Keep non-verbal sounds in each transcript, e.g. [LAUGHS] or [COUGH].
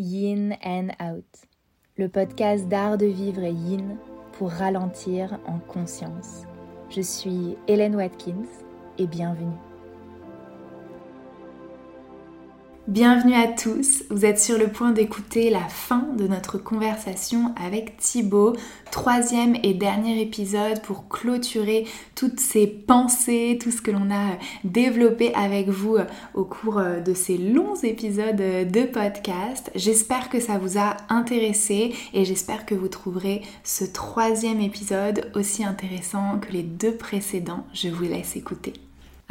Yin and Out, le podcast d'art de vivre et yin pour ralentir en conscience. Je suis Hélène Watkins et bienvenue. Bienvenue à tous, vous êtes sur le point d'écouter la fin de notre conversation avec Thibaut, troisième et dernier épisode pour clôturer toutes ces pensées, tout ce que l'on a développé avec vous au cours de ces longs épisodes de podcast. J'espère que ça vous a intéressé et j'espère que vous trouverez ce troisième épisode aussi intéressant que les deux précédents. Je vous laisse écouter.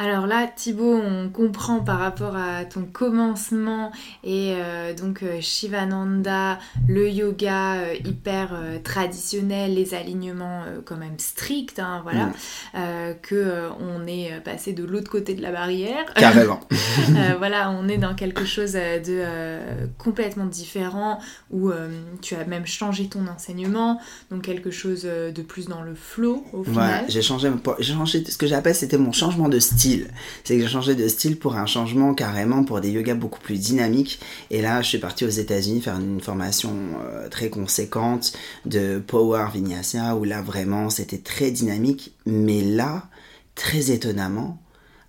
Alors là, Thibaut, on comprend par rapport à ton commencement et euh, donc euh, Shivananda, le yoga euh, hyper traditionnel, les alignements quand même stricts, hein, voilà, mm. que on est passé de l'autre côté de la barrière. [LAUGHS] Carrément. voilà, on est dans quelque chose de complètement différent où tu as même changé ton enseignement, donc quelque chose de plus dans le flow au final. j'ai changé, j'ai changé ce que j'appelle c'était mon changement de style c'est que j'ai changé de style pour un changement carrément pour des yogas beaucoup plus dynamiques. Et là, je suis parti aux États-Unis faire une formation euh, très conséquente de Power Vinyasa où là vraiment c'était très dynamique. Mais là, très étonnamment,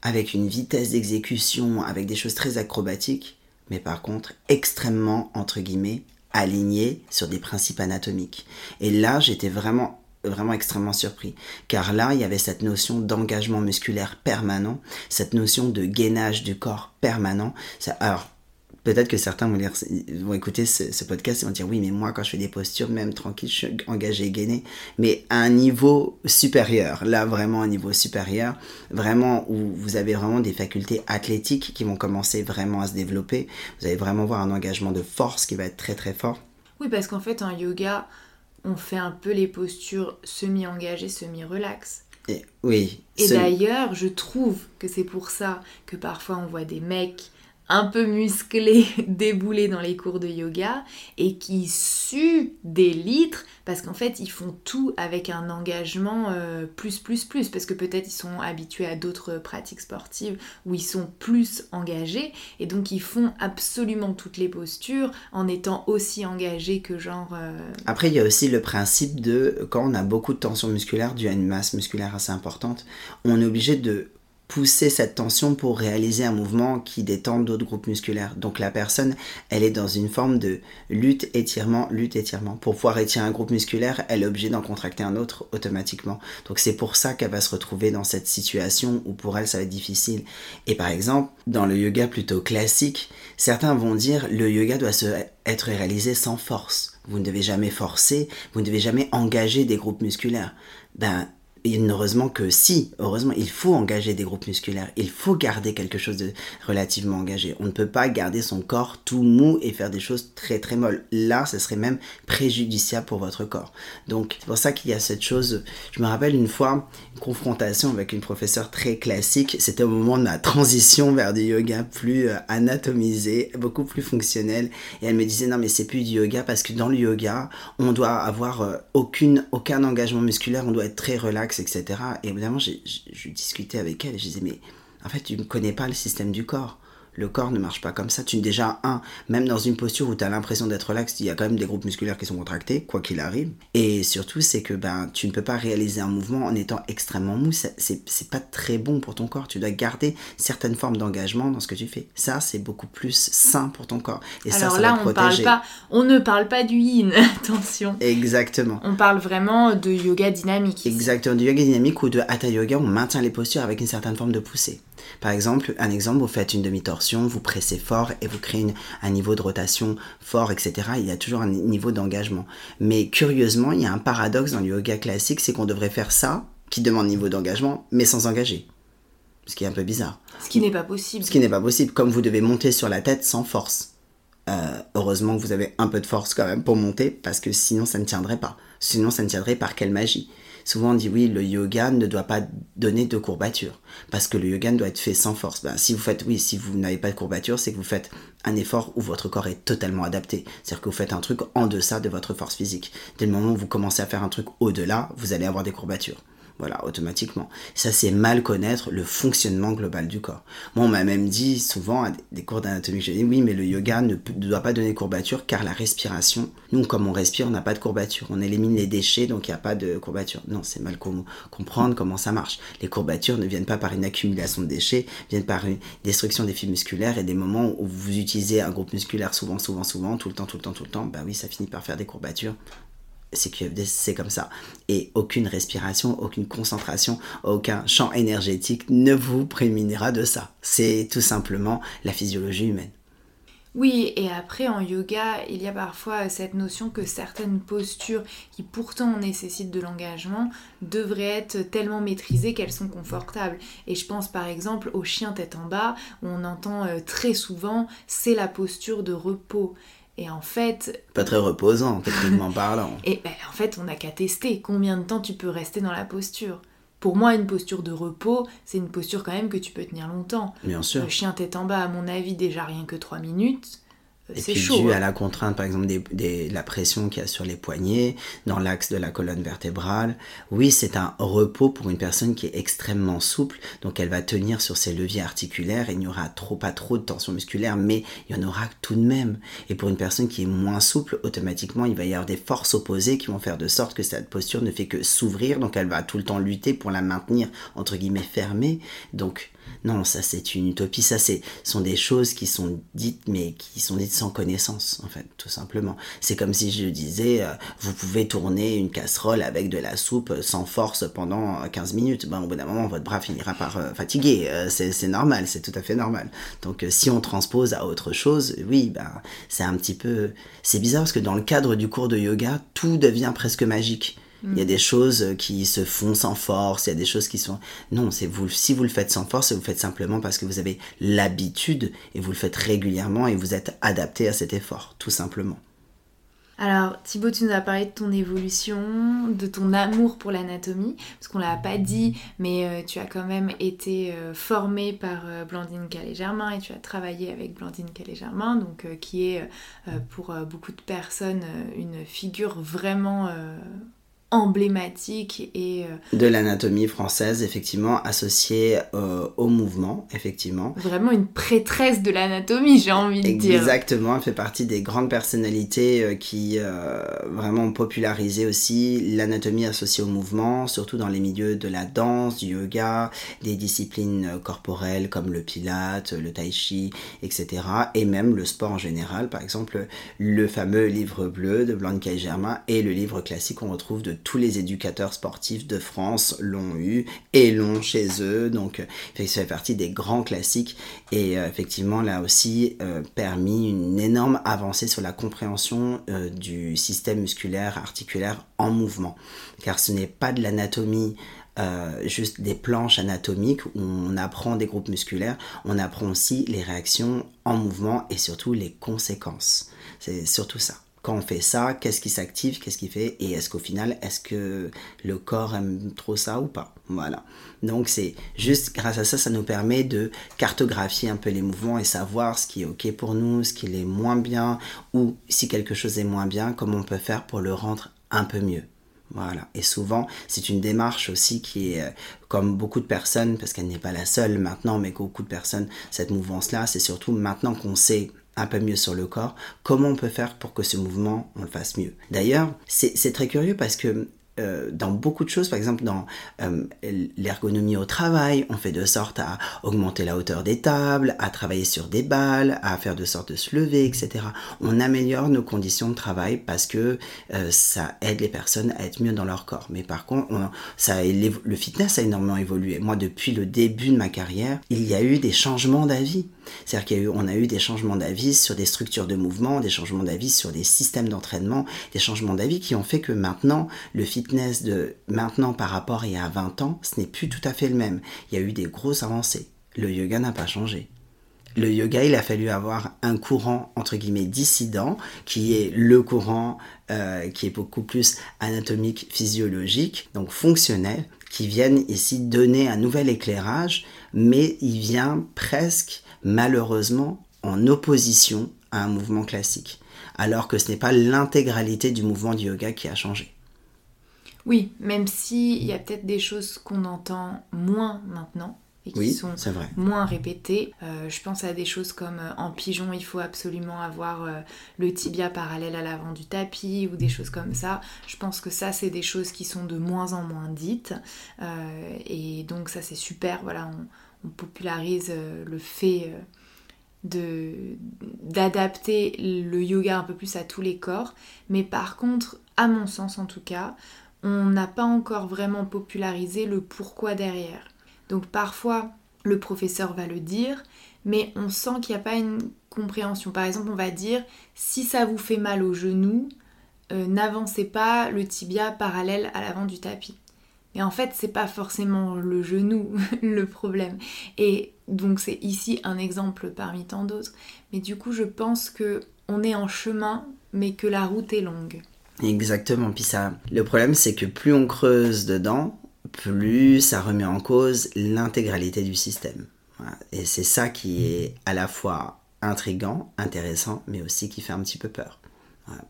avec une vitesse d'exécution, avec des choses très acrobatiques, mais par contre extrêmement, entre guillemets, aligné sur des principes anatomiques. Et là, j'étais vraiment vraiment extrêmement surpris. Car là, il y avait cette notion d'engagement musculaire permanent, cette notion de gainage du corps permanent. Alors, peut-être que certains vont, vont écouter ce, podcast et vont dire oui, mais moi, quand je fais des postures, même tranquille, je suis engagé et gainé. Mais à un niveau supérieur, là, vraiment un niveau supérieur, vraiment où vous avez vraiment des facultés athlétiques qui vont commencer vraiment à se développer. Vous allez vraiment voir un engagement de force qui va être très très fort. Oui, parce qu'en fait, un yoga, on fait un peu les postures semi-engagées, semi-relax. Et, oui. Et d'ailleurs, je trouve que c'est pour ça que parfois on voit des mecs un peu musclés [LAUGHS] déboulés dans les cours de yoga et qui suent des litres parce qu'en fait ils font tout avec un engagement euh, plus plus plus. Parce que peut-être ils sont habitués à d'autres pratiques sportives où ils sont plus engagés et donc ils font absolument toutes les postures en étant aussi engagés que genre euh, après il y a aussi le principe de quand on a beaucoup de tension musculaire due à une masse musculaire assez importante on est obligé de pousser cette tension pour réaliser un mouvement qui détend d'autres groupes musculaires. Donc la personne, elle est dans une forme de lutte, étirement, lutte, étirement. Pour pouvoir étirer un groupe musculaire, elle est obligée d'en contracter un autre automatiquement. Donc c'est pour ça qu'elle va se retrouver dans cette situation où pour elle ça va être difficile. Et par exemple, dans le yoga plutôt classique, certains vont dire le yoga doit se être réalisé sans force. Vous ne devez jamais forcer, vous ne devez jamais engager des groupes musculaires. Ben, et heureusement que si, heureusement, il faut engager des groupes musculaires, il faut garder quelque chose de relativement engagé. On ne peut pas garder son corps tout mou et faire des choses très très molles. Là, ce serait même préjudiciable pour votre corps. Donc, c'est pour ça qu'il y a cette chose. Je me rappelle une fois, une confrontation avec une professeure très classique. C'était au moment de ma transition vers du yoga plus euh, anatomisé, beaucoup plus fonctionnel. Et elle me disait, non, mais c'est plus du yoga parce que dans le yoga, on doit avoir euh, aucune, aucun engagement musculaire, on doit être très relax etc. Et évidemment, j'ai discutais avec elle et je disais, mais en fait, tu ne connais pas le système du corps. Le corps ne marche pas comme ça. Tu déjà un, même dans une posture où tu as l'impression d'être relax, il y a quand même des groupes musculaires qui sont contractés, quoi qu'il arrive. Et surtout, c'est que ben, tu ne peux pas réaliser un mouvement en étant extrêmement mou. C'est pas très bon pour ton corps. Tu dois garder certaines formes d'engagement dans ce que tu fais. Ça, c'est beaucoup plus sain pour ton corps. Et Alors ça, là, on, parle pas, on ne parle pas du yin, [LAUGHS] attention. Exactement. On parle vraiment de yoga dynamique. Exactement, du yoga dynamique ou de hatha yoga, on maintient les postures avec une certaine forme de poussée. Par exemple, un exemple, vous faites une demi-torsion, vous pressez fort et vous créez un niveau de rotation fort, etc. Il y a toujours un niveau d'engagement. Mais curieusement, il y a un paradoxe dans le yoga classique, c'est qu'on devrait faire ça, qui demande niveau d'engagement, mais sans engager. Ce qui est un peu bizarre. Ce qui n'est pas possible. Ce qui n'est pas possible, comme vous devez monter sur la tête sans force. Euh, heureusement que vous avez un peu de force quand même pour monter, parce que sinon ça ne tiendrait pas. Sinon ça ne tiendrait par quelle magie Souvent on dit oui, le yoga ne doit pas donner de courbature parce que le yoga doit être fait sans force. Ben, si vous faites, oui, si vous n'avez pas de courbature, c'est que vous faites un effort où votre corps est totalement adapté. C'est-à-dire que vous faites un truc en deçà de votre force physique. Dès le moment où vous commencez à faire un truc au-delà, vous allez avoir des courbatures. Voilà, automatiquement. Ça, c'est mal connaître le fonctionnement global du corps. Moi, on m'a même dit souvent à des cours d'anatomie, j'ai dit oui, mais le yoga ne, doit pas donner courbature car la respiration, nous, comme on respire, on n'a pas de courbature. On élimine les déchets, donc il n'y a pas de courbature. Non, c'est mal comprendre comment ça marche. Les courbatures ne viennent pas par une accumulation de déchets, viennent par une destruction des fibres musculaires et des moments où vous utilisez un groupe musculaire souvent, souvent, souvent, tout le temps, tout le temps, tout le temps, bah oui, ça finit par faire des courbatures c'est comme ça. Et aucune respiration, aucune concentration, aucun champ énergétique ne vous prémunira de ça. C'est tout simplement la physiologie humaine. Oui, et après en yoga, il y a parfois cette notion que certaines postures qui pourtant nécessitent de l'engagement devraient être tellement maîtrisées qu'elles sont confortables. Et je pense par exemple au chien tête en bas, où on entend euh, très souvent c'est la posture de repos. Et en fait... Pas très reposant, techniquement parlant. [LAUGHS] Et ben, en fait, on n'a qu'à tester. Combien de temps tu peux rester dans la posture Pour moi, une posture de repos, c'est une posture quand même que tu peux tenir longtemps. Bien sûr. Le chien tête en bas, à mon avis, déjà rien que 3 minutes. Et puis chaud, dû à hein. la contrainte, par exemple, des, la pression qu'il y a sur les poignets, dans l'axe de la colonne vertébrale. Oui, c'est un repos pour une personne qui est extrêmement souple, donc elle va tenir sur ses leviers articulaires et il n'y aura trop, pas trop de tension musculaire, mais il y en aura tout de même. Et pour une personne qui est moins souple, automatiquement, il va y avoir des forces opposées qui vont faire de sorte que cette posture ne fait que s'ouvrir, donc elle va tout le temps lutter pour la maintenir, entre guillemets, fermée. Donc, non, ça c'est une utopie, ça c'est sont des choses qui sont dites mais qui sont dites sans connaissance en fait, tout simplement. C'est comme si je disais euh, vous pouvez tourner une casserole avec de la soupe sans force pendant 15 minutes. Ben, au bout d'un moment votre bras finira par euh, fatiguer, euh, c'est normal, c'est tout à fait normal. Donc si on transpose à autre chose, oui, ben c'est un petit peu c'est bizarre parce que dans le cadre du cours de yoga, tout devient presque magique. Il y a mm. des choses qui se font sans force, il y a des choses qui sont... Non, c'est vous, si vous le faites sans force, vous le faites simplement parce que vous avez l'habitude et vous le faites régulièrement et vous êtes adapté à cet effort, tout simplement. Alors Thibaut, tu nous as parlé de ton évolution, de ton amour pour l'anatomie, parce qu'on l'a pas dit, mais euh, tu as quand même été euh, formée par euh, Blandine Calais-Germain et tu as travaillé avec Blandine Calais-Germain, donc qui est pour beaucoup de personnes une figure vraiment emblématique et... Euh, de l'anatomie française, effectivement, associée euh, au mouvement, effectivement. Vraiment une prêtresse de l'anatomie, j'ai envie de dire. Exactement, elle fait partie des grandes personnalités euh, qui vraiment ont popularisé aussi l'anatomie associée au mouvement, surtout dans les milieux de la danse, du yoga, des disciplines corporelles comme le pilate, le tai chi, etc. Et même le sport en général, par exemple, le fameux livre bleu de Blanc Germain et le livre classique qu'on retrouve de tous les éducateurs sportifs de France l'ont eu et l'ont chez eux. Donc, ça fait partie des grands classiques et euh, effectivement, là aussi, euh, permis une énorme avancée sur la compréhension euh, du système musculaire articulaire en mouvement. Car ce n'est pas de l'anatomie juste des planches anatomiques où on apprend des groupes musculaires, on apprend aussi les réactions en mouvement et surtout les conséquences. C'est surtout ça quand on fait ça, qu'est-ce qui s'active, qu'est-ce qui fait, et est-ce qu'au final, est-ce que le corps aime trop ça ou pas Voilà. Donc c'est juste grâce à ça, ça nous permet de cartographier un peu les mouvements et savoir ce qui est ok pour nous, ce qui est moins bien, ou si quelque chose est moins bien, comment on peut faire pour le rendre un peu mieux. Voilà. Et souvent, c'est une démarche aussi qui est, euh, comme beaucoup de personnes, parce qu'elle n'est pas la seule maintenant, mais beaucoup de personnes, cette mouvance-là, c'est surtout maintenant qu'on sait un peu mieux sur le corps, comment on peut faire pour que ce mouvement, on le fasse mieux. D'ailleurs, c'est très curieux parce que euh, dans beaucoup de choses, par exemple dans euh, l'ergonomie au travail, on fait de sorte à augmenter la hauteur des tables, à travailler sur des balles, à faire de sorte de se lever, etc. On améliore nos conditions de travail parce que euh, ça aide les personnes à être mieux dans leur corps. Mais par contre, ça, le fitness a énormément évolué. Moi, depuis le début de ma carrière, il y a eu des changements d'avis. C'est-à-dire qu'on a, eu des changements d'avis sur des structures de mouvement, des changements d'avis sur des systèmes d'entraînement, des changements d'avis qui ont fait que maintenant, le fitness de maintenant par rapport à il y a 20 ans, ce n'est plus tout à fait le même. Il y a eu des grosses avancées. Le yoga n'a pas changé. Le yoga, il a fallu avoir un courant entre guillemets dissident, qui est le courant euh, qui est beaucoup plus anatomique, physiologique, donc fonctionnel, qui viennent ici donner un nouvel éclairage, mais il vient presque malheureusement en opposition à un mouvement classique, alors que ce n'est pas l'intégralité du mouvement du yoga qui a changé. Oui, même s'il y a peut-être des choses qu'on entend moins maintenant et qui sont moins répétées. Euh, je pense à des choses comme euh, en pigeon, il faut absolument avoir euh, le tibia parallèle à l'avant du tapis ou des choses comme ça. Je pense que ça, c'est des choses qui sont de moins en moins dites. et donc ça, c'est super. Voilà, on, on popularise le fait de d'adapter le yoga un peu plus à tous les corps. Mais par contre, à mon sens en tout cas, on n'a pas encore vraiment popularisé le pourquoi derrière. Donc parfois, le professeur va le dire, mais on sent qu'il n'y a pas une compréhension. Par exemple, on va dire, si ça vous fait mal au genou, euh, n'avancez pas le tibia parallèle à l'avant du tapis. Mais en fait, c'est pas forcément le genou [LAUGHS] le problème. Et donc c'est ici un exemple parmi tant d'autres. Mais du coup, je pense que on est en chemin, mais que la route est longue. Exactement. Puis ça, le problème, c'est que plus on creuse dedans, plus ça remet en cause l'intégralité du système. Et c'est ça qui est à la fois intrigant, intéressant, mais aussi qui fait un petit peu peur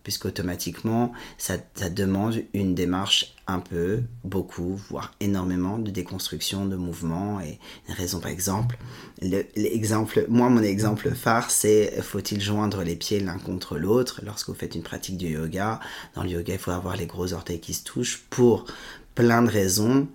puisqu'automatiquement, ça, ça, demande une démarche un peu, beaucoup, voire énormément de déconstruction de mouvements. Et une raison, par exemple, l'exemple, moi, mon exemple phare, c'est faut-il joindre les pieds l'un contre l'autre lorsque vous faites une pratique du yoga? Dans le yoga, il faut avoir les gros orteils qui se touchent pour plein de raisons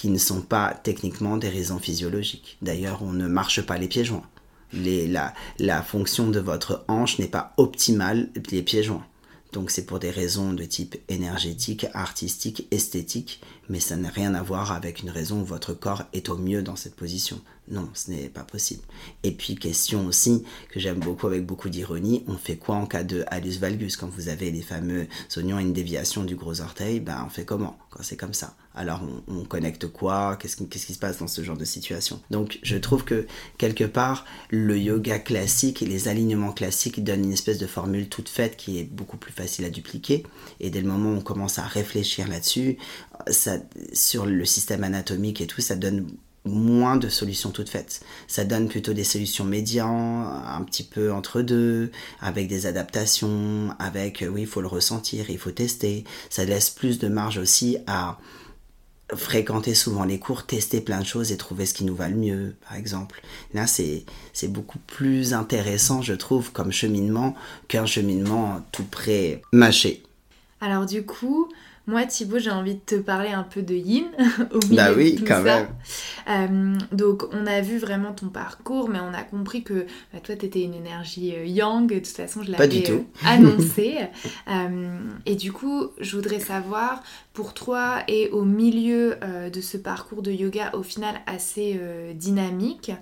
qui ne sont pas techniquement des raisons physiologiques. D'ailleurs, on ne marche pas les pieds joints. Les, la, la fonction de votre hanche n'est pas optimale les pieds joints. Donc c'est pour des raisons de type énergétique, artistique, esthétique, mais ça n'a rien à voir avec une raison où votre corps est au mieux dans cette position. Non, ce n'est pas possible. Et puis question aussi que j'aime beaucoup avec beaucoup d'ironie, on fait quoi en cas de hallus valgus? Quand vous avez les fameux oignons et une déviation du gros orteil Ben on fait comment quand c'est comme ça? Alors on, connecte quoi? Qu'est-ce qui, se passe dans ce genre de situation? Donc je trouve que quelque part le yoga classique et les alignements classiques donnent une espèce de formule toute faite qui est beaucoup plus facile à dupliquer. Et dès le moment où on commence à réfléchir là-dessus, sur le système anatomique et tout, ça donne moins de solutions toutes faites. Ça donne plutôt des solutions médians, un petit peu entre deux, avec des adaptations, avec oui, il faut le ressentir, il faut tester. Ça laisse plus de marge aussi à fréquenter souvent les cours, tester plein de choses et trouver ce qui nous va le mieux, par exemple. Là, c'est, beaucoup plus intéressant, je trouve, comme cheminement qu'un cheminement tout prêt mâché. Alors du coup, moi, Thibaut, j'ai envie de te parler un peu de yin [LAUGHS] au milieu bah oui, de tout quand ça. Même. Euh, donc, on a vu vraiment ton parcours, mais on a compris que bah, toi, tu étais une énergie euh, yang. De toute façon, je l'avais euh, [LAUGHS] annoncé. et du coup, je voudrais savoir, pour toi et au milieu de ce parcours de yoga, au final assez dynamique,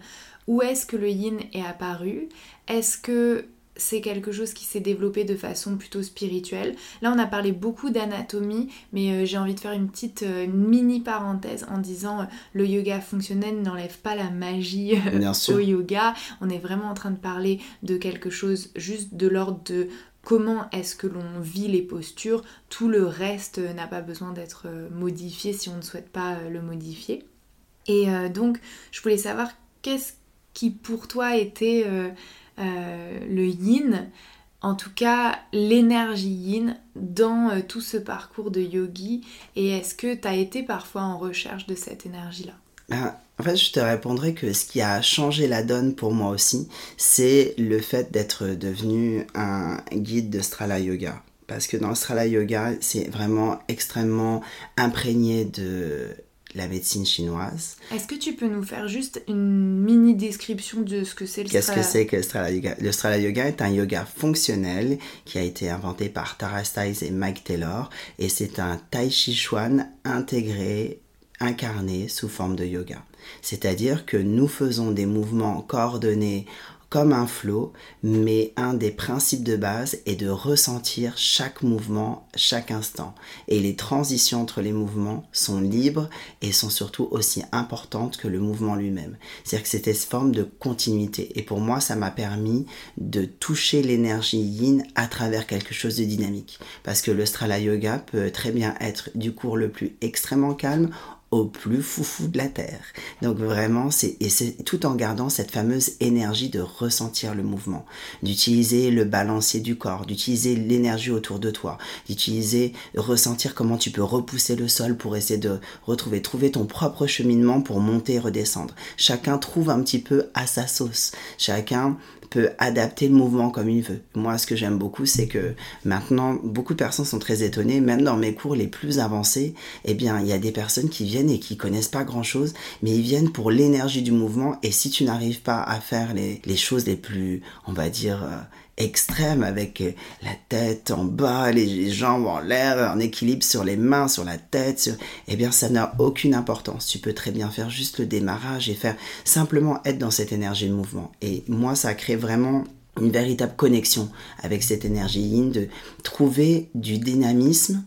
où est-ce que le yin est apparu? Est-ce que c'est quelque chose qui s'est développé de façon plutôt spirituelle. Là, on a parlé beaucoup d'anatomie, mais euh, j'ai envie de faire une petite euh, mini parenthèse en disant euh, le yoga fonctionnel n'enlève pas la magie au yoga. On est vraiment en train de parler de quelque chose juste de l'ordre de comment est-ce que l'on vit les postures. Tout le reste n'a pas besoin d'être modifié si on ne souhaite pas le modifier. Et donc, je voulais savoir qu'est-ce qui pour toi était euh, le yin, en tout cas l'énergie yin dans euh, tout ce parcours de yogi et est-ce que tu as été parfois en recherche de cette énergie-là? Ben, en fait, je te répondrai que ce qui a changé la donne pour moi aussi, c'est le fait d'être devenu un guide de Strala Yoga. Parce que dans Strala Yoga, c'est vraiment extrêmement imprégné de la médecine chinoise. Est-ce que tu peux nous faire juste une mini description de ce que c'est le Qu'est-ce que c'est que le Strala Yoga? Le Strala Yoga est un yoga fonctionnel qui a été inventé par Tara Stiles et Mike Taylor et c'est un Tai Chi Chuan intégré, incarné sous forme de yoga. C'est-à-dire que nous faisons des mouvements coordonnés comme un flot, mais un des principes de base est de ressentir chaque mouvement, chaque instant. Et les transitions entre les mouvements sont libres et sont surtout aussi importantes que le mouvement lui-même. C'est-à-dire que c'était cette forme de continuité. Et pour moi, ça m'a permis de toucher l'énergie yin à travers quelque chose de dynamique. Parce que le Strala Yoga peut très bien être du cours le plus extrêmement calme au plus foufou de la terre. Donc vraiment, c'est et c'est tout en gardant cette fameuse énergie de ressentir le mouvement, d'utiliser le balancier du corps, d'utiliser l'énergie autour de toi, d'utiliser ressentir comment tu peux repousser le sol pour essayer de retrouver trouver ton propre cheminement pour monter et redescendre. Chacun trouve un petit peu à sa sauce. Chacun peut adapter le mouvement comme il veut. Moi, ce que j'aime beaucoup, c'est que maintenant, beaucoup de personnes sont très étonnées, même dans mes cours les plus avancés, eh bien, il y a des personnes qui viennent et qui connaissent pas grand-chose, mais ils viennent pour l'énergie du mouvement, et si tu n'arrives pas à faire les, les, choses les plus, on va dire, euh, extrême avec euh, la tête en bas, les jambes en l'air, en équilibre sur les mains, sur la tête, eh bien ça n'a aucune importance. Tu peux très bien faire juste le démarrage et faire simplement être dans cette énergie de mouvement. Et moi, ça a créé vraiment une véritable connexion avec cette énergie yin, de trouver du dynamisme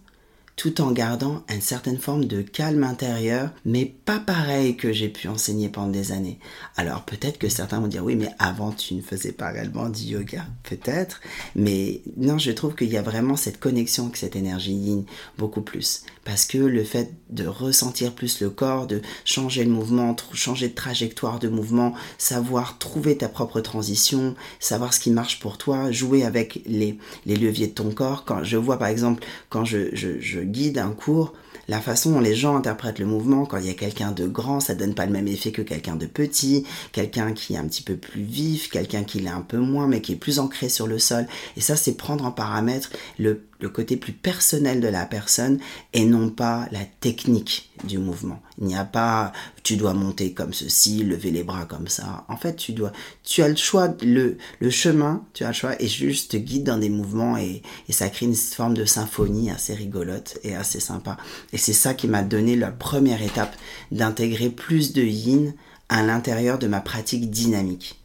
tout en gardant une certaine forme de calme intérieur, mais pas pareil que j'ai pu enseigner pendant des années. Alors peut-être que certains vont dire oui, mais avant tu ne faisais pas réellement du yoga, peut-être, mais non, je trouve qu'il y a vraiment cette connexion avec cette énergie yin beaucoup plus, parce que le fait de ressentir plus le corps, de changer le mouvement, changer de trajectoire de mouvement, savoir trouver ta propre transition, savoir ce qui marche pour toi, jouer avec les, les leviers de ton corps. Quand je vois par exemple quand je, je, guide un cours, la façon dont les gens interprètent le mouvement, quand il y a quelqu'un de grand, ça donne pas le même effet que quelqu'un de petit, quelqu'un qui est un petit peu plus vif, quelqu'un qui l'est un peu moins, mais qui est plus ancré sur le sol. Et ça, c'est prendre en paramètre le le côté plus personnel de la personne et non pas la technique du mouvement. Il n'y a pas tu dois monter comme ceci, lever les bras comme ça. En fait, tu dois tu as le choix le, le chemin, tu as le choix et juste te guide dans des mouvements et, et ça crée une forme de symphonie assez rigolote et assez sympa. Et c'est ça qui m'a donné la première étape d'intégrer plus de yin à l'intérieur de ma pratique dynamique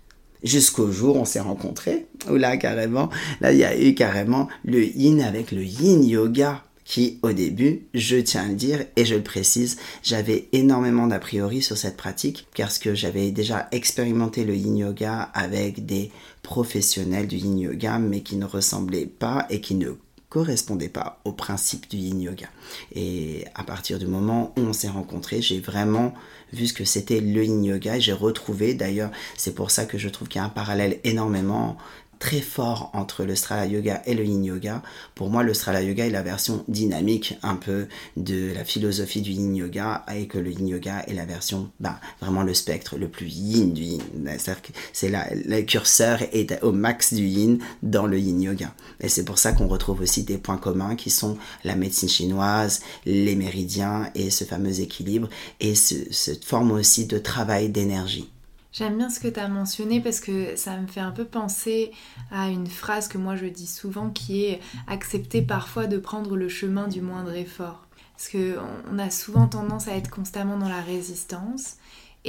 jusqu'au jour où on s'est rencontrés, où là carrément, là il y a eu carrément le yin avec le yin yoga qui au début, je tiens à le dire et je le précise, j'avais énormément d'a priori sur cette pratique parce que j'avais déjà expérimenté le yin yoga avec des professionnels du yin yoga mais qui ne ressemblaient pas et qui ne correspondaient pas au principe du yin yoga. Et à partir du moment où on s'est rencontrés, j'ai vraiment vu ce que c'était le yin yoga. J'ai retrouvé, d'ailleurs, c'est pour ça que je trouve qu'il y a un parallèle énormément très fort entre le Strala Yoga et le Yin Yoga. Pour moi, le Strala Yoga est la version dynamique un peu de la philosophie du Yin Yoga et que le Yin Yoga est la version, bah, vraiment le spectre le plus Yin du Yin. C'est là, le curseur est au max du Yin dans le Yin Yoga. Et c'est pour ça qu'on retrouve aussi des points communs qui sont la médecine chinoise, les méridiens et ce fameux équilibre et cette forme aussi de travail d'énergie. J'aime bien ce que tu as mentionné parce que ça me fait un peu penser à une phrase que moi je dis souvent qui est accepter parfois de prendre le chemin du moindre effort. Parce qu'on a souvent tendance à être constamment dans la résistance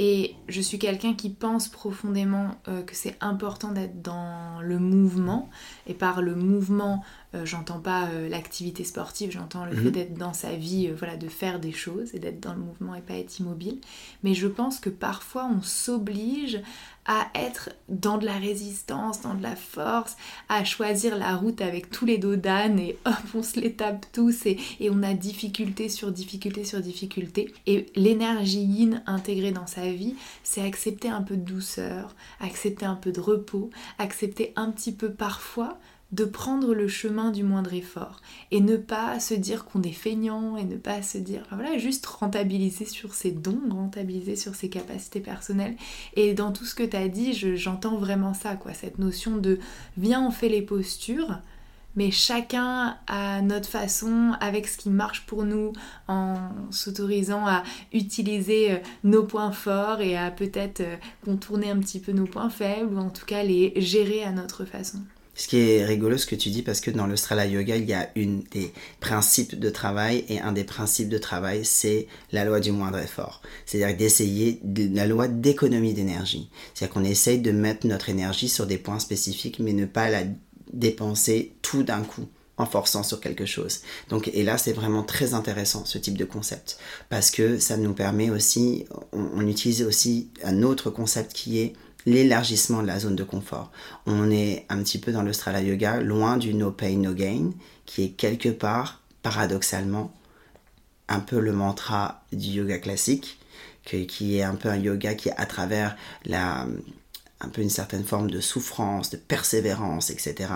et je suis quelqu'un qui pense profondément euh, que c'est important d'être dans le mouvement. Et par le mouvement, j'entends pas euh, l'activité sportive, j'entends le fait mhm. d'être dans sa vie, voilà, de faire des choses et d'être dans le mouvement et pas être immobile. Mais je pense que parfois on s'oblige à être dans de la résistance, dans de la force, à choisir la route avec tous les dos d'âne et [LAUGHS] hop, on se les tape tous et, et on a difficulté sur difficulté sur difficulté. Et l'énergie yin intégrée dans sa vie, c'est accepter un peu de douceur, accepter un peu de repos, accepter un petit peu parfois de prendre le chemin du moindre effort et ne pas se dire qu'on est feignant et ne pas se dire voilà juste rentabiliser sur ses dons rentabiliser sur ses capacités personnelles et dans tout ce que tu as dit j'entends vraiment ça quoi cette notion de viens on fait les postures mais chacun à notre façon, avec ce qui marche pour nous, en s'autorisant à utiliser euh, nos points forts et à peut-être euh, contourner un petit peu nos points faibles, ou en tout cas les gérer à notre façon. Ce qui est rigolo ce que tu dis parce que dans le Strala Yoga, il y a une des principes de travail et un des principes de travail, c'est la loi du moindre effort. C'est-à-dire d'essayer la loi d'économie d'énergie. C'est-à-dire qu'on essaye de mettre notre énergie sur des points spécifiques mais ne pas la dépenser tout d'un coup en forçant sur quelque chose. Donc, et là, c'est vraiment très intéressant ce type de concept parce que ça nous permet aussi, on utilise aussi un autre concept qui est l'élargissement de la zone de confort. On est un petit peu dans l'Australa Yoga, loin du no pain, no gain, qui est quelque part, paradoxalement, un peu le mantra du yoga classique, qui est un peu un yoga qui, à travers la, un peu une certaine forme de souffrance, de persévérance, etc.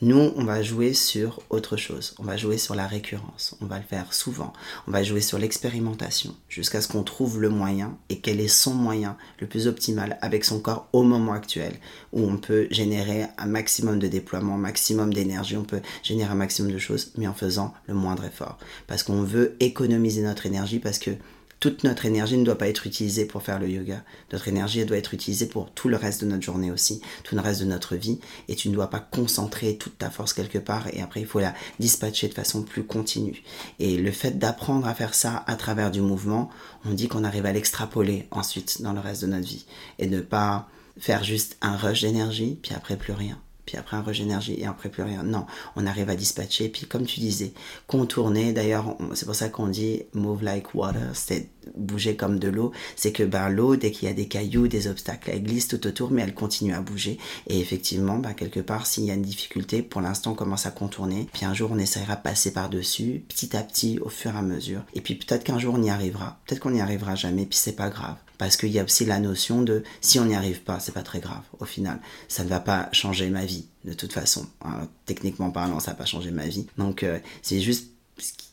Nous, on va jouer sur autre chose. On va jouer sur la récurrence. On va le faire souvent. On va jouer sur l'expérimentation jusqu'à ce qu'on trouve le moyen et quel est son moyen le plus optimal avec son corps au moment actuel où on peut générer un maximum de déploiement, un maximum d'énergie, on peut générer un maximum de choses, mais en faisant le moindre effort. Parce qu'on veut économiser notre énergie parce que toute notre énergie ne doit pas être utilisée pour faire le yoga. Notre énergie elle doit être utilisée pour tout le reste de notre journée aussi, tout le reste de notre vie. Et tu ne dois pas concentrer toute ta force quelque part et après il faut la dispatcher de façon plus continue. Et le fait d'apprendre à faire ça à travers du mouvement, on dit qu'on arrive à l'extrapoler ensuite dans le reste de notre vie. Et ne pas faire juste un rush d'énergie, puis après plus rien puis après un rush d'énergie et après plus rien. Non, on arrive à dispatcher, puis comme tu disais, contourner, d'ailleurs, c'est pour ça qu'on dit move like water, c'est bouger comme de l'eau, c'est que ben, l'eau, dès qu'il y a des cailloux, des obstacles, elle glisse tout autour, mais elle continue à bouger. Et effectivement, ben, quelque part, s'il y a une difficulté, pour l'instant, on commence à contourner, puis un jour, on essaiera de passer par-dessus, petit à petit, au fur et à mesure. Et puis peut-être qu'un jour, on y arrivera, peut-être qu'on n'y arrivera jamais, puis c'est pas grave parce qu'il y a aussi la notion de si on n'y arrive pas, c'est pas très grave au final. Ça ne va pas changer ma vie de toute façon. Hein. techniquement parlant, ça va pas changer ma vie. Donc euh, c'est juste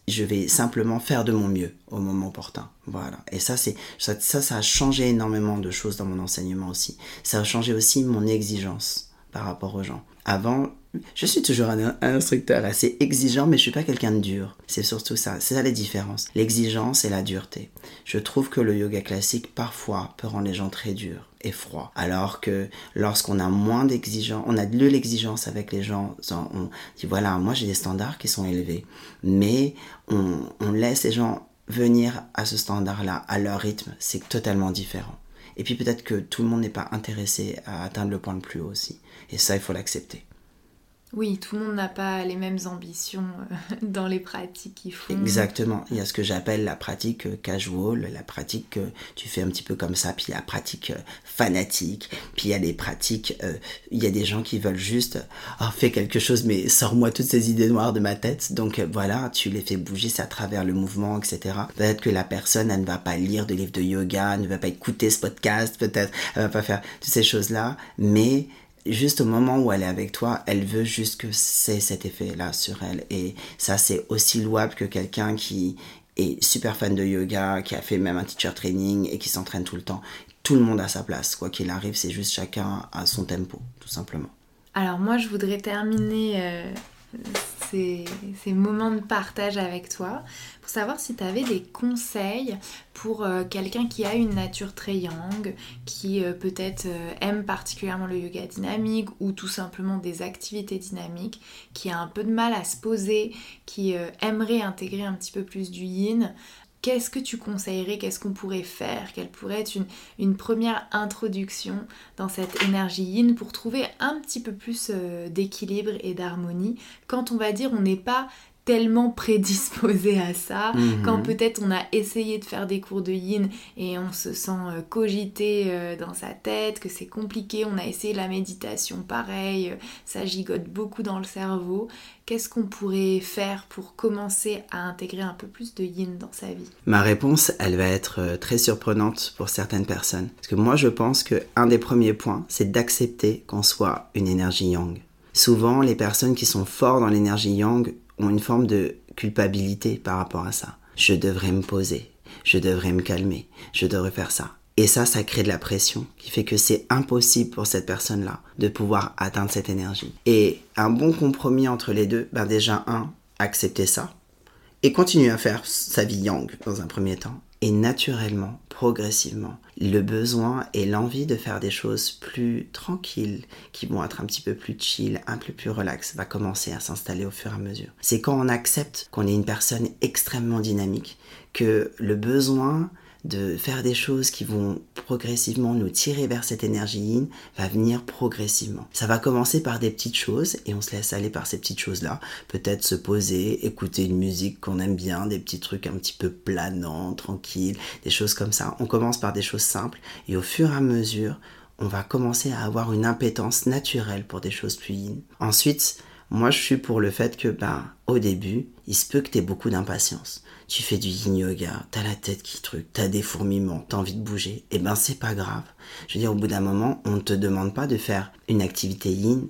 je vais simplement faire de mon mieux au moment opportun. Voilà. Et ça, c'est ça, ça, a changé énormément de choses dans mon enseignement aussi. Ça a changé aussi mon exigence par rapport aux gens. Avant, je suis toujours un, instructeur assez exigeant, mais je suis pas quelqu'un de dur. C'est surtout ça. C'est ça la différence. L'exigence et la dureté. Je trouve que le yoga classique parfois peut rendre les gens très durs et froids. Alors que lorsqu'on a moins d'exigence, on a de l'exigence avec les gens, on dit voilà, moi j'ai des standards qui sont élevés, mais on, on laisse les gens venir à ce standard-là, à leur rythme. C'est totalement différent. Et puis peut-être que tout le monde n'est pas intéressé à atteindre le point le plus haut aussi. Et ça, il faut l'accepter. Oui, tout le monde n'a pas les mêmes ambitions euh, [LAUGHS] dans les pratiques qu'ils font. Exactement. Il y a ce que j'appelle la pratique euh, casual, la pratique que tu fais un petit peu comme ça, puis la pratique euh, fanatique, puis il y a des pratiques, il y a des gens qui veulent juste, oh, quelque chose, mais sors-moi toutes ces idées noires de ma tête. Donc voilà, tu les fais bouger, c'est à travers le mouvement, etc. Peut-être que la personne, elle ne va pas lire de livres de yoga, ne va pas écouter ce podcast, peut-être, elle va pas faire toutes ces choses-là, mais juste au moment où elle est avec toi, elle veut juste que c'est cet effet-là sur elle. Et ça, c'est aussi louable que quelqu'un qui est super fan de yoga, qui a fait même un teacher training et qui s'entraîne tout le temps. Tout le monde a sa place, quoi qu'il arrive, c'est juste chacun à son tempo, tout simplement. Alors moi, je voudrais terminer euh, ces, moments de partage avec toi pour savoir si tu avais des conseils pour euh, quelqu'un qui a une nature très yang, qui euh, peut-être euh, aime particulièrement le yoga dynamique ou tout simplement des activités dynamiques, qui a un peu de mal à se poser, qui aimerait intégrer un petit peu plus du yin qu'est-ce que tu conseillerais, qu'est-ce qu'on pourrait faire, quelle pourrait être une, première introduction dans cette énergie yin pour trouver un petit peu plus euh, d'équilibre et d'harmonie. Quand on va dire on n'est pas tellement prédisposé à ça, mhm. quand peut-être on a essayé de faire des cours de yin et on se sent euh, cogité euh, dans sa tête, que c'est compliqué, on a essayé la méditation pareil, ça gigote beaucoup dans le cerveau. Qu'est-ce qu'on pourrait faire pour commencer à intégrer un peu plus de yin dans sa vie? Ma réponse, elle va être euh, très surprenante pour certaines personnes. Parce que moi, je pense qu'un des premiers points, c'est d'accepter qu'on soit une énergie yang. Souvent, les personnes qui sont fortes dans l'énergie yang ont une forme de culpabilité par rapport à ça. Je devrais me poser, je devrais me calmer, je devrais faire ça. Et ça, ça crée de la pression qui fait que c'est impossible pour cette personne-là de pouvoir atteindre cette énergie. Et un bon compromis entre les deux, ben déjà, un, accepter ça et continuer à faire sa vie yang dans un premier temps et naturellement, progressivement, le besoin et l'envie de faire des choses plus tranquilles, qui vont être un petit peu plus chill, un peu plus relax, va commencer à s'installer au fur et à mesure. C'est quand on accepte qu'on est une personne extrêmement dynamique que le besoin de faire des choses qui vont progressivement nous tirer vers cette énergie yin va venir progressivement. Ça va commencer par des petites choses et on se laisse aller par ces petites choses-là. Peut-être se poser, écouter une musique qu'on aime bien, des petits trucs un petit peu planants, tranquilles, des choses comme ça. On commence par des choses simples et au fur et à mesure, on va commencer à avoir une impétence naturelle pour des choses plus yin. Ensuite, Moi, je suis pour le fait que, ben, au début, il se peut que tu aies beaucoup d'impatience. Tu fais du yin yoga, t'as la tête qui truc, t'as des fourmillements, t'as envie de bouger. Et eh ben, c'est pas grave. Je veux dire, au bout d'un moment, on ne te demande pas de faire une activité yin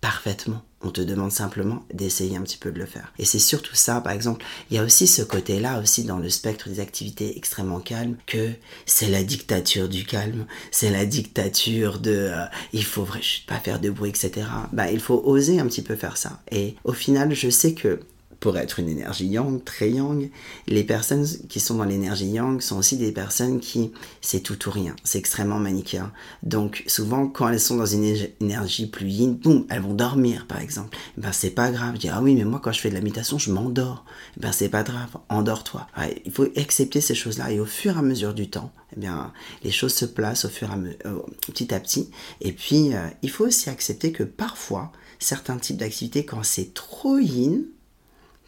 parfaitement. On te demande simplement d'essayer un petit peu de le faire. Et c'est surtout ça, par exemple, il y a aussi ce côté-là aussi dans le spectre des activités extrêmement calmes que c'est la dictature du calme, c'est la dictature de euh, il faut pas faire de bruit, etc. Bah, il faut oser un petit peu faire ça. Et au final, je sais que pour être une énergie yang, très yang, les personnes qui sont dans l'énergie yang sont aussi des personnes qui, c'est tout ou rien, c'est extrêmement manichéen. Donc souvent, quand elles sont dans une énergie plus yin, boum, elles vont dormir par exemple. Ben c'est pas grave, dis ah oui, mais moi quand je fais de la méditation, je m'endors. Ben c'est pas grave, endors-toi. il faut accepter ces choses-là et au fur et à mesure du temps, eh bien les choses se placent au fur et à mesure, euh, petit à petit. Et puis euh, il faut aussi accepter que parfois certains types d'activités, quand c'est trop yin,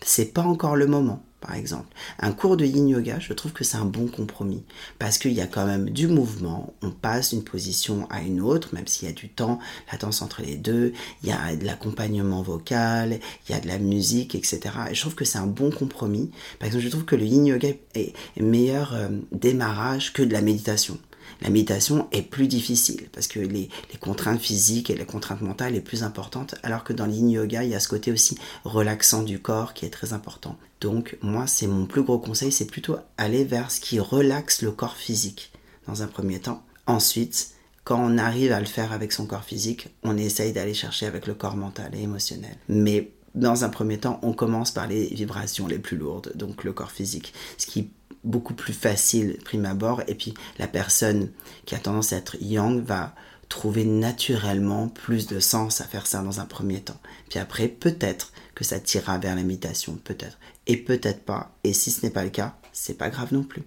c'est pas encore le moment, par exemple. Un cours de yin yoga, je trouve que c'est un bon compromis parce qu'il y a quand même du mouvement, on passe d'une position à une autre, même s'il y a du temps, la danse entre les deux, il y a de l'accompagnement vocal, il y a de la musique, etc. Et je trouve que c'est un bon compromis. Par exemple, je trouve que le yin yoga est meilleur euh, démarrage que de la méditation la méditation est plus difficile parce que les, contraintes physiques et les contraintes mentales sont plus importantes, alors que dans l'yin yoga, il y a ce côté aussi relaxant du corps qui est très important. Donc moi, c'est mon plus gros conseil, c'est plutôt aller vers ce qui relaxe le corps physique dans un premier temps. Ensuite, quand on arrive à le faire avec son corps physique, on essaye d'aller chercher avec le corps mental et émotionnel. Mais dans un premier temps, on commence par les vibrations les plus lourdes, donc le corps physique, ce qui beaucoup plus facile prime abord et puis la personne qui a tendance à être yang va trouver naturellement plus de sens à faire ça dans un premier temps. Puis après, peut-être que ça tirera vers l'imitation, peut-être. Et peut-être pas. Et si ce n'est pas le cas, c'est pas grave non plus.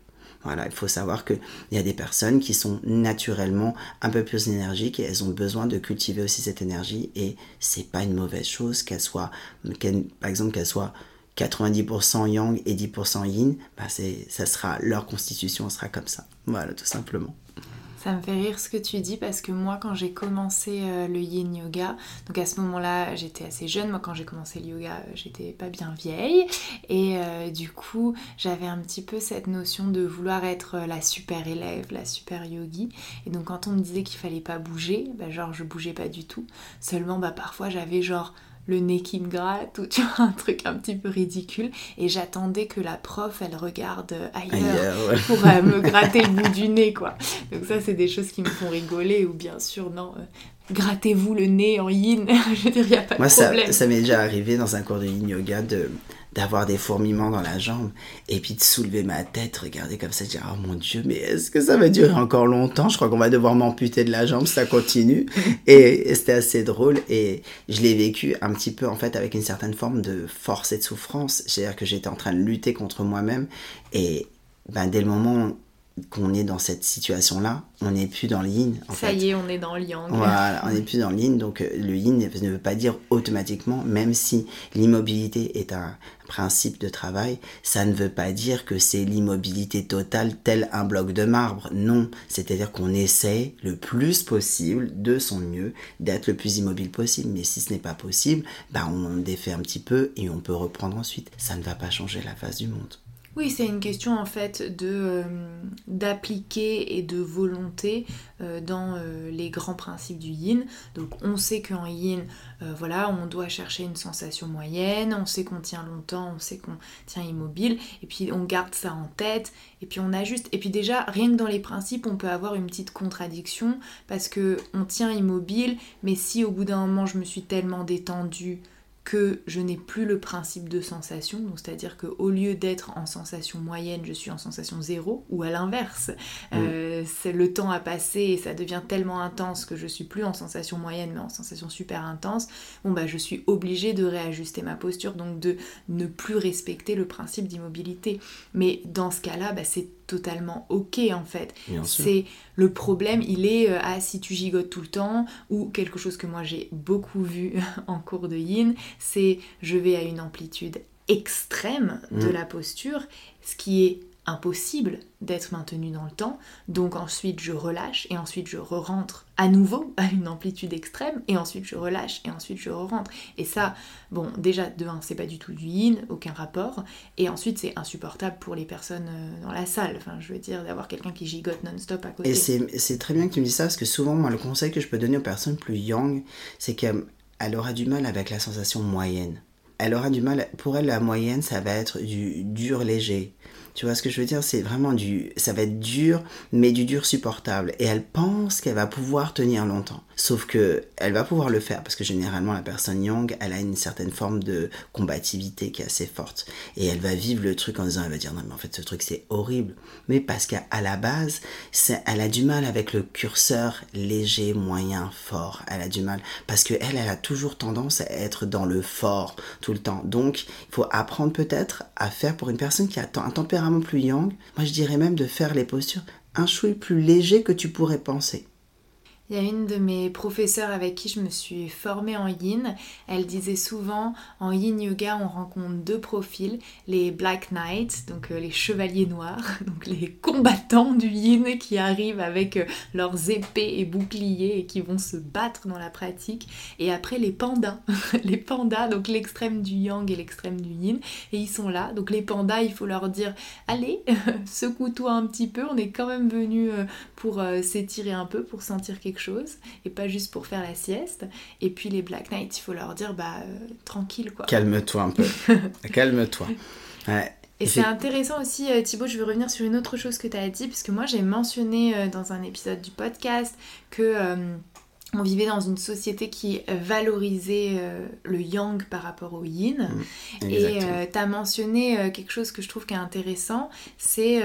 Voilà, il faut savoir qu'il y a des personnes qui sont naturellement un peu plus énergiques et elles ont besoin de cultiver aussi cette énergie et c'est pas une mauvaise chose qu'elle soit, par exemple, qu'elle soit 90% yang et 10% yin, bah ça sera leur constitution sera comme ça. Voilà, tout simplement. Ça me fait rire ce que tu dis parce que moi quand j'ai commencé euh, le yin yoga, donc à ce moment-là j'étais assez jeune, moi quand j'ai commencé le yoga euh, j'étais pas bien vieille. Et euh, du coup j'avais un petit peu cette notion de vouloir être la super élève, la super yogi. Et donc quand on me disait qu'il fallait pas bouger, bah genre je bougeais pas du tout, seulement bah parfois j'avais genre le nez qui me gratte ou tu vois un truc un petit peu ridicule. Et j'attendais que la prof elle regarde ailleurs, pour euh, me gratter le bout du [LAUGHS] nez quoi. Donc ça c'est des choses qui me font rigoler ou bien sûr non euh, grattez-vous le nez en yin [LAUGHS] je veux dire il a pas de problème ça, ça m'est déjà arrivé dans un cours de yin yoga de d'avoir des fourmillements dans la jambe et puis de soulever ma tête, regarder comme ça, dire oh mon dieu, mais est-ce que ça va durer encore longtemps? Je crois qu'on va devoir m'amputer de la jambe si ça continue. [LAUGHS] et, c'était assez drôle et je l'ai vécu un petit peu en fait avec une certaine forme de force et de souffrance. C'est-à-dire que j'étais en train de lutter contre moi-même et ben, dès le moment qu'on est dans cette situation-là, on n'est plus dans le yin. Ça y est, on est dans le yang. Voilà, on [LAUGHS] n'est plus dans le yin. Donc euh, le yin ne veut pas dire automatiquement, même si l'immobilité est un principe de travail, ça ne veut pas dire que c'est l'immobilité totale tel un bloc de marbre. Non, c'est-à-dire qu'on essaie le plus possible, de son mieux, d'être le plus immobile possible. Mais si ce n'est pas possible, bah on défait un petit peu et on peut reprendre ensuite. Ça ne va pas changer la face du monde. Oui, c'est une question en fait de euh, d'appliquer et de volonté euh, dans euh, les grands principes du yin. Donc on sait qu'en yin, voilà, on doit chercher une sensation moyenne, on sait qu'on tient longtemps, on sait qu'on tient immobile, et puis on garde ça en tête, et puis on ajuste. Et puis déjà, rien que dans les principes, on peut avoir une petite contradiction parce que on tient immobile, mais si au bout d'un moment je me suis tellement détendue que je n'ai plus le principe de sensation, donc c'est-à-dire qu'au lieu d'être en sensation moyenne, je suis en sensation zéro, ou à l'inverse, mm. euh, le temps a passé et ça devient tellement intense que je suis plus en sensation moyenne mais en sensation super intense, bon bah je suis obligée de réajuster ma posture, donc de ne plus respecter le principe d'immobilité. Mais dans ce cas-là, bah, c'est totalement ok en fait. C'est le problème, il est euh, ah si tu gigotes tout le temps ou quelque chose que moi j'ai beaucoup vu [LAUGHS] en cours de yin, c'est je vais à une amplitude extrême de mm. la posture, ce qui est impossible d'être maintenu dans le temps. Donc ensuite je relâche et ensuite je re-rentre à nouveau [LAUGHS] à une amplitude extrême et ensuite je relâche et ensuite je re-rentre. Et ça, bon, déjà de 1, c'est pas du tout du yin, aucun rapport. Et ensuite c'est insupportable pour les personnes euh, dans la salle. Enfin, je veux dire, d'avoir quelqu'un qui gigote non-stop à côté. Et c'est très bien que tu me dises ça parce que souvent, moi, le conseil que je peux donner aux personnes plus young, c'est qu'elle aura du mal avec la sensation moyenne. Elle aura du mal, pour elle, la moyenne, ça va être du dur léger tu vois ce que je veux dire? C'est vraiment du. Ça va être dur, mais du dur supportable. Et elle pense qu'elle va pouvoir tenir longtemps. Sauf que elle va pouvoir le faire parce que généralement la personne young, elle a une certaine forme de combativité qui est assez forte. Et elle va vivre le truc en disant, elle va dire non mais en fait ce truc c'est horrible. Mais parce qu'à la base, elle a du mal avec le curseur léger, moyen, fort. Elle a du mal parce que elle, elle a toujours tendance à être dans le fort tout le temps. Donc il faut apprendre peut-être à faire pour une personne qui a un tempérament plus young, moi je dirais même de faire les postures un chouille plus léger que tu pourrais penser. Il y a une de mes professeurs avec qui je me suis formée en yin. Elle disait souvent en yin yoga, on rencontre deux profils les black knights, donc euh, les chevaliers noirs, [LAUGHS] donc les combattants du yin qui arrivent avec euh, leurs épées et boucliers et qui vont se battre dans la pratique. Et après les pandas, [LAUGHS] les pandas, donc l'extrême du yang et l'extrême du yin. Et ils sont là. Donc les pandas, il faut leur dire allez, [LAUGHS] secoue-toi un petit peu. On est quand même venu euh, pour s'étirer un peu, pour sentir quelque chose et pas juste pour faire la sieste. Et puis les Black Knights, il faut leur dire bah euh, tranquille quoi. Calme-toi un peu. [LAUGHS] Calme-toi. Et c'est intéressant aussi, euh, Thibaut, je veux revenir sur une autre chose que tu as dit, parce que moi j'ai mentionné euh, dans un épisode du podcast que on vivait dans une société qui valorisait le yang par rapport au yin. Mmh, et tu as mentionné quelque chose que je trouve qui est intéressant, c'est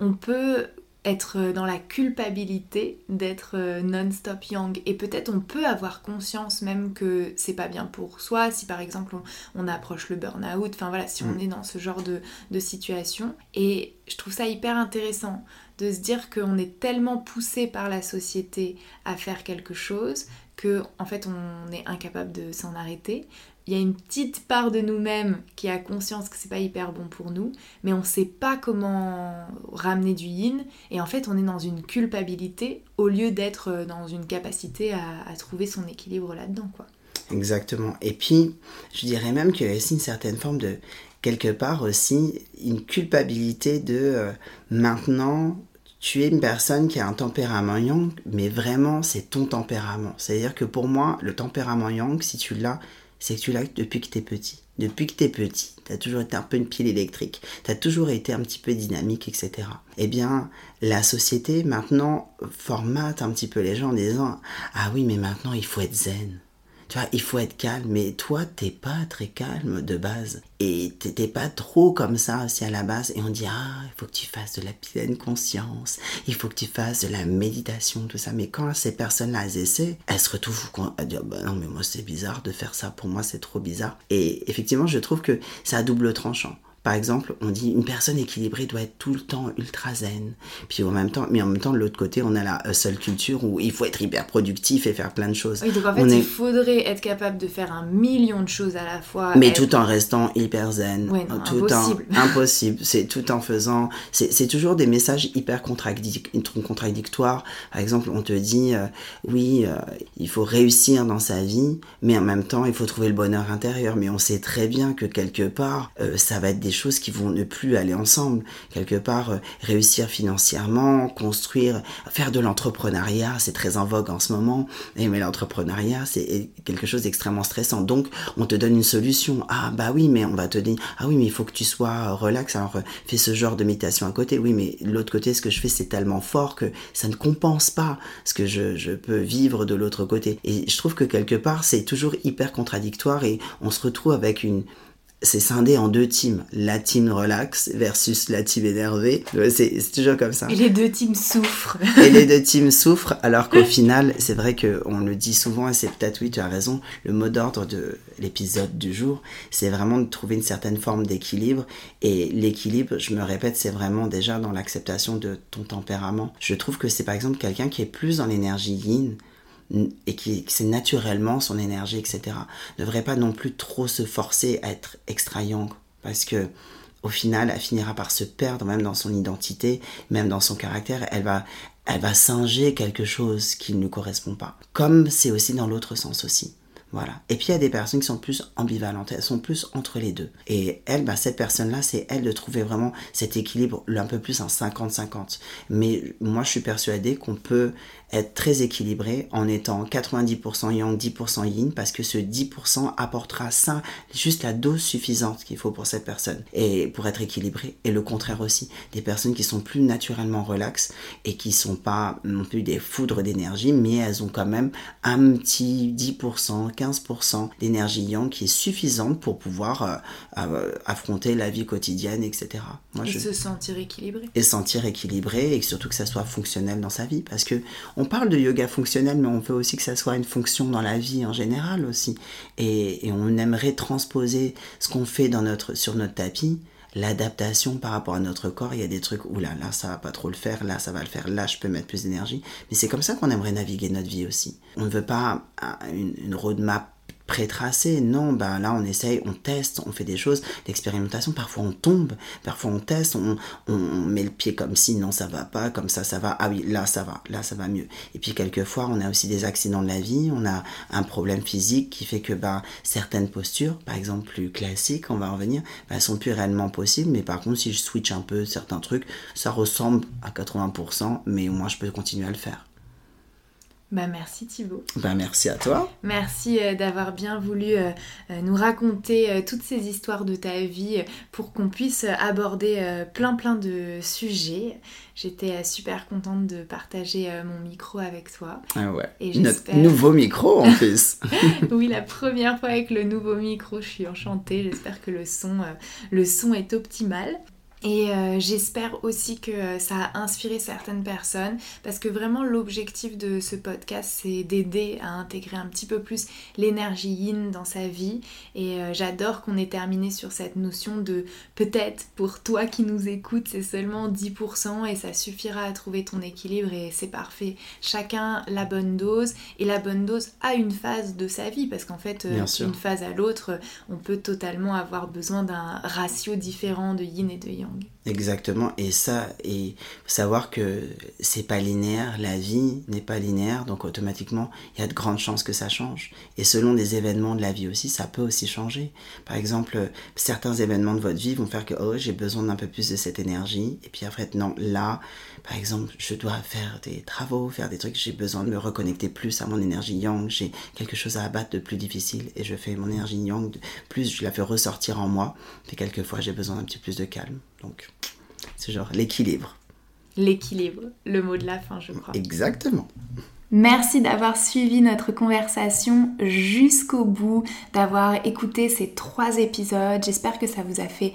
on peut être dans la culpabilité d'être euh, non-stop young et peut-être on peut avoir conscience même que c'est pas bien pour soi. Si par exemple on, approche le burn-out, enfin voilà, si on mm. est dans ce genre de, de situation. Et je trouve ça hyper intéressant de se dire qu'on est tellement poussé par la société à faire quelque chose que en fait on est incapable de s'en arrêter il y a une petite part de nous-mêmes qui a conscience que c'est pas hyper bon pour nous, mais on sait pas comment ramener du yin, et en fait on est dans une culpabilité au lieu d'être dans une capacité à, trouver son équilibre là-dedans, quoi. Exactement. Et puis, je dirais même qu'il y a aussi une certaine forme de, quelque part aussi, une culpabilité de euh, maintenant, tu es une personne qui a un tempérament yang, mais vraiment c'est ton tempérament. C'est-à-dire que pour moi, le tempérament yang, si tu l'as, c'est que tu l'as depuis que tu es petit. Depuis que tu es petit, tu as toujours été un peu une pile électrique, tu as toujours été un petit peu dynamique, etc. Eh bien, la société maintenant formate un petit peu les gens en disant Ah oui, mais maintenant il faut être zen. Tu vois, il faut être calme, mais toi, t'es pas très calme de base. Et t'es pas trop comme ça aussi à la base. Et on dit, ah, il faut que tu fasses de la pleine conscience, il faut que tu fasses de la méditation, tout ça. Mais quand ces personnes-là, elles essaient, elles se retrouvent à dire, bah non, mais moi, c'est bizarre de faire ça. Pour moi, c'est trop bizarre. Et effectivement, je trouve que c'est à double tranchant. Par exemple, on dit une personne équilibrée doit être tout le temps ultra zen. Puis en même temps, mais en même temps, de l'autre côté, on a la seule culture où il faut être hyper productif et faire plein de choses. Oui, donc en fait, il faudrait être capable de faire un million de choses à la fois. Mais tout en restant hyper zen. Ouais, tout impossible. En, [LAUGHS] impossible. C'est tout en faisant. C'est toujours des messages hyper contradictoires. Par exemple, on te dit, euh, oui, euh, il faut réussir dans sa vie, mais en même temps, il faut trouver le bonheur intérieur. Mais on sait très bien que quelque part, euh, ça va être des choses qui vont ne plus aller ensemble. Quelque part, euh, réussir financièrement, construire, faire de l'entrepreneuriat, c'est très en vogue en ce moment. Mais l'entrepreneuriat, c'est quelque chose d'extrêmement stressant. Donc, on te donne une solution. Ah, bah oui, mais on va te dire, ah oui, mais il faut que tu sois relax, alors euh, fais ce genre de méditation à côté. Oui, mais l'autre côté, ce que je fais, c'est tellement fort que ça ne compense pas ce que je peux vivre de l'autre côté. Et je trouve que quelque part, c'est toujours hyper contradictoire et on se retrouve avec une, c'est scindé en deux teams. La team relax versus la team énervée. C'est toujours comme ça. Et les deux teams souffrent. et les deux [LAUGHS] teams souffrent, alors qu'au final, c'est vrai qu'on le dit souvent, et c'est peut-être, oui, tu as raison, le mot d'ordre de l'épisode du jour, c'est vraiment de trouver une certaine forme d'équilibre. Et l'équilibre, je me répète, c'est vraiment déjà dans l'acceptation de ton tempérament. Je trouve que c'est par exemple quelqu'un qui est plus dans l'énergie yin, et qui, c'est naturellement son énergie, etc. Ne devrait pas non plus trop se forcer à être extra parce que au final, elle finira par se perdre même dans son identité, même dans son caractère. Elle va, elle va singer quelque chose qui ne lui correspond pas. Comme c'est aussi dans l'autre sens aussi. Voilà. Et puis il y a des personnes qui sont plus ambivalentes, elles sont plus entre les deux. Et elle, bah, cette personne-là, c'est elle de trouver vraiment cet équilibre un peu plus en 50-50. Mais moi, je suis persuadée qu'on peut être très équilibré en étant 90% yang, 10% yin, parce que ce 10% apportera ça, juste la dose suffisante qu'il faut pour cette personne. Et pour être équilibré. Et le contraire aussi. Des personnes qui sont plus naturellement relaxes et qui sont pas non plus des foudres d'énergie, mais elles ont quand même un petit 10%, 15% d'énergie yang qui est suffisante pour pouvoir euh, euh, affronter la vie quotidienne, etc. Moi, et se sentir équilibré. Et sentir équilibré et surtout que ça soit fonctionnel dans sa vie. Parce que on parle de yoga fonctionnel, mais on veut aussi que ça soit une fonction dans la vie en général aussi. Et, on aimerait transposer ce qu'on fait sur notre tapis l'adaptation par rapport à notre corps, il y a des trucs où là, là, ça va pas trop le faire, là, ça va le faire, là, je peux mettre plus d'énergie. Mais c'est comme ça qu'on aimerait naviguer notre vie aussi. On ne veut pas une, une roadmap pré-tracé. Non, ben là on essaye, on teste, on fait des choses, l'expérimentation, parfois on tombe, parfois on teste, on, met le pied comme si non ça va pas, comme ça ça va, ah oui là ça va, là ça va mieux. Et puis quelquefois on a aussi des accidents de la vie, on a un problème physique qui fait que ben, certaines postures, par exemple plus classiques, on va en revenir, ben, sont plus réellement possibles, mais par contre si je switch un peu certains trucs, ça ressemble à 80%, mais au moins je peux continuer à le faire. Bah, merci Thibaut. Bah, merci à toi. Merci euh, d'avoir bien voulu euh, euh, nous raconter toutes ces histoires de ta vie pour qu'on puisse aborder plein plein de sujets. J'étais super contente de partager mon micro avec toi. Ah ouais. Et Notre nouveau micro en [LAUGHS] plus. oui, la première fois avec le nouveau micro, je suis enchantée. J'espère que le son, le son est optimal. Et euh, j'espère aussi que euh, ça a inspiré certaines personnes parce que vraiment l'objectif de ce podcast c'est d'aider à intégrer un petit peu plus l'énergie yin dans sa vie et euh, j'adore qu'on ait terminé sur cette notion de peut-être pour toi qui nous écoutes c'est seulement 10% et ça suffira à trouver ton équilibre et c'est parfait. Chacun la bonne dose et la bonne dose à une phase de sa vie parce qu'en fait d'une phase à l'autre on peut totalement avoir besoin d'un ratio différent de yin et de yang. Exactement, et ça, et savoir que c'est pas linéaire, la vie n'est pas linéaire, donc automatiquement, il y a de grandes chances que ça change. Et selon des événements de la vie aussi, ça peut aussi changer. Par exemple, certains événements de votre vie vont faire que, oh, j'ai besoin d'un peu plus de cette énergie, et puis après, non, là, par exemple, je dois faire des travaux, faire des trucs, j'ai besoin de me reconnecter plus à mon énergie yang, j'ai quelque chose à abattre de plus difficile, et je fais mon énergie yang, plus je la fais ressortir en moi, puis quelquefois, j'ai besoin d'un petit plus de calme. Donc, c'est genre l'équilibre. L'équilibre, le mot de la fin, je crois. Exactement. Merci d'avoir suivi notre conversation jusqu'au bout, d'avoir écouté ces trois épisodes. J'espère que ça vous a fait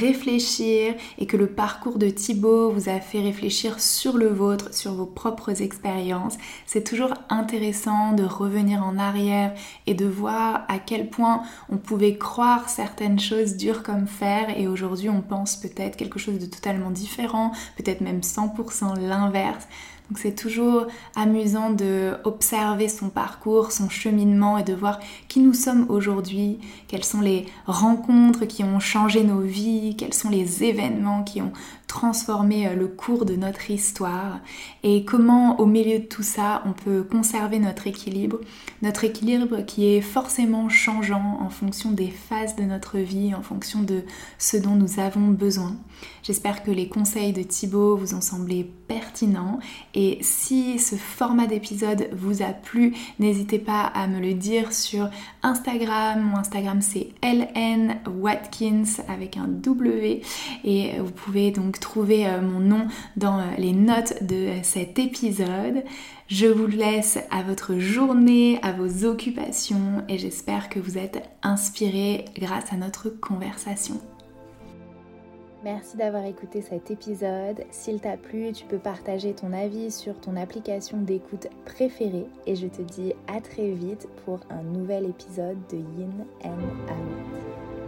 réfléchir et que le parcours de Thibaut vous a fait réfléchir sur le vôtre, sur vos propres expériences. C'est toujours intéressant de revenir en arrière et de voir à quel point on pouvait croire certaines choses dures comme fer et aujourd'hui on pense peut-être quelque chose de totalement différent, peut-être même 100% l'inverse. Donc c'est toujours amusant de observer son parcours, son cheminement et de voir qui nous sommes aujourd'hui, quelles sont les rencontres qui ont changé nos vies, quels sont les événements qui ont transformer euh, le cours de notre histoire et comment au milieu de tout ça on peut conserver notre équilibre, notre équilibre qui est forcément changeant en fonction des phases de notre vie, en fonction de ce dont nous avons besoin. J'espère que les conseils de Thibaut vous ont semblé pertinents et si ce format d'épisode vous a plu, n'hésitez pas à me le dire sur Instagram. Mon Instagram c'est LN Watkins avec un W et vous pouvez donc trouver euh, mon nom dans euh, les notes de cet épisode. Je vous laisse à votre journée, à vos occupations et j'espère que vous êtes inspirés grâce à notre conversation. Merci d'avoir écouté cet épisode. S'il t'a plu, tu peux partager ton avis sur ton application d'écoute préférée et je te dis à très vite pour un nouvel épisode de Yin and Out.